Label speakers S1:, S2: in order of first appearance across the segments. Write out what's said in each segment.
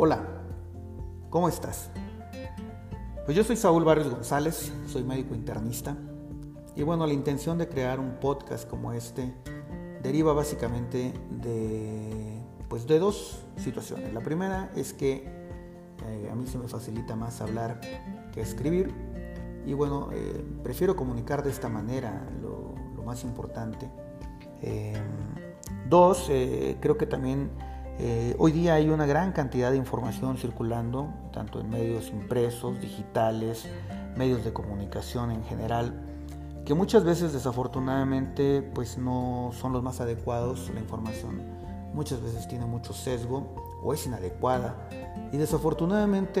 S1: Hola, ¿cómo estás? Pues yo soy Saúl Barrios González, soy médico internista y bueno, la intención de crear un podcast como este deriva básicamente de, pues de dos situaciones. La primera es que eh, a mí se me facilita más hablar que escribir y bueno, eh, prefiero comunicar de esta manera lo, más importante. Eh, dos, creo que también eh, hoy día hay una gran cantidad de información circulando, tanto en medios impresos, digitales, medios de comunicación en general, que muchas veces desafortunadamente pues no son los más adecuados. La información muchas veces tiene mucho sesgo o es inadecuada y desafortunadamente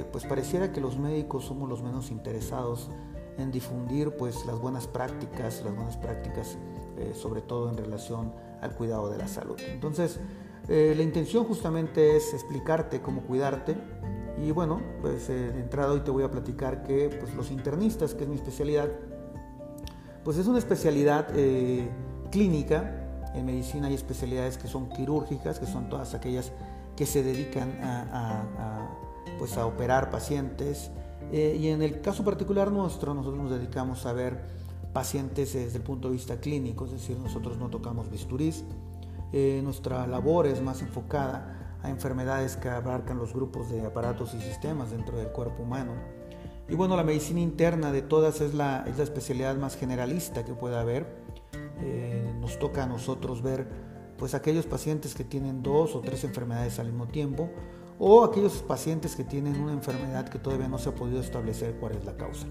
S1: eh, pues pareciera que los médicos somos los menos interesados en difundir pues las buenas prácticas, las buenas prácticas eh, sobre todo en relación al cuidado de la salud. Entonces, eh, la intención justamente es explicarte cómo cuidarte y bueno, pues eh, de entrada hoy te voy a platicar que pues, los internistas, que es mi especialidad, pues es una especialidad eh, clínica. En medicina hay especialidades que son quirúrgicas, que son todas aquellas que se dedican a, pues a operar pacientes. y en el caso particular nuestro, nosotros nos dedicamos a ver pacientes desde el punto de vista clínico, es decir, nosotros no tocamos bisturís, eh, nuestra labor es más enfocada a enfermedades que abarcan los grupos de aparatos y sistemas dentro del cuerpo humano. Y bueno, la medicina interna de todas es la, es la especialidad más generalista que pueda haber. Eh, nos toca a nosotros ver pues aquellos pacientes que tienen dos o tres enfermedades al mismo tiempo o aquellos pacientes que tienen una enfermedad que todavía no se ha podido establecer cuál es la causa.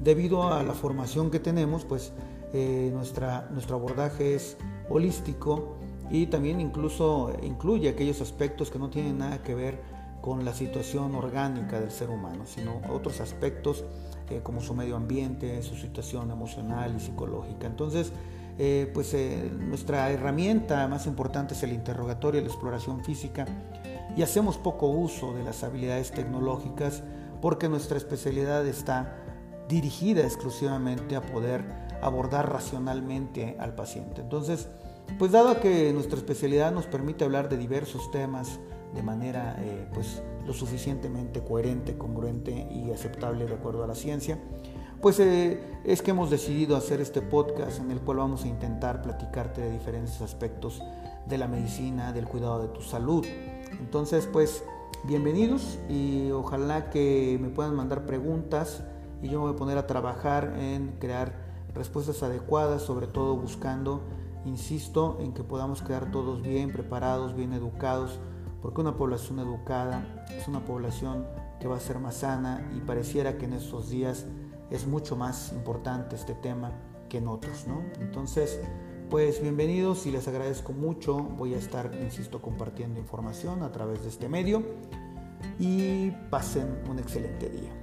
S1: Debido a la formación que tenemos, pues eh, nuestra, nuestro abordaje es holístico y también incluso incluye aquellos aspectos que no tienen nada que ver con la situación orgánica del ser humano, sino otros aspectos eh, como su medio ambiente, su situación emocional y psicológica. Entonces, eh, pues eh, nuestra herramienta más importante es el interrogatorio, la exploración física, y hacemos poco uso de las habilidades tecnológicas porque nuestra especialidad está dirigida exclusivamente a poder abordar racionalmente al paciente. Entonces, pues dado que nuestra especialidad nos permite hablar de diversos temas de manera eh, pues lo suficientemente coherente, congruente y aceptable de acuerdo a la ciencia, pues eh, es que hemos decidido hacer este podcast en el cual vamos a intentar platicarte de diferentes aspectos de la medicina, del cuidado de tu salud. Entonces, pues bienvenidos y ojalá que me puedan mandar preguntas y yo me voy a poner a trabajar en crear respuestas adecuadas, sobre todo buscando Insisto en que podamos quedar todos bien preparados, bien educados, porque una población educada es una población que va a ser más sana y pareciera que en estos días es mucho más importante este tema que en otros, ¿no? Entonces, pues bienvenidos y les agradezco mucho. Voy a estar, insisto, compartiendo información a través de este medio y pasen un excelente día.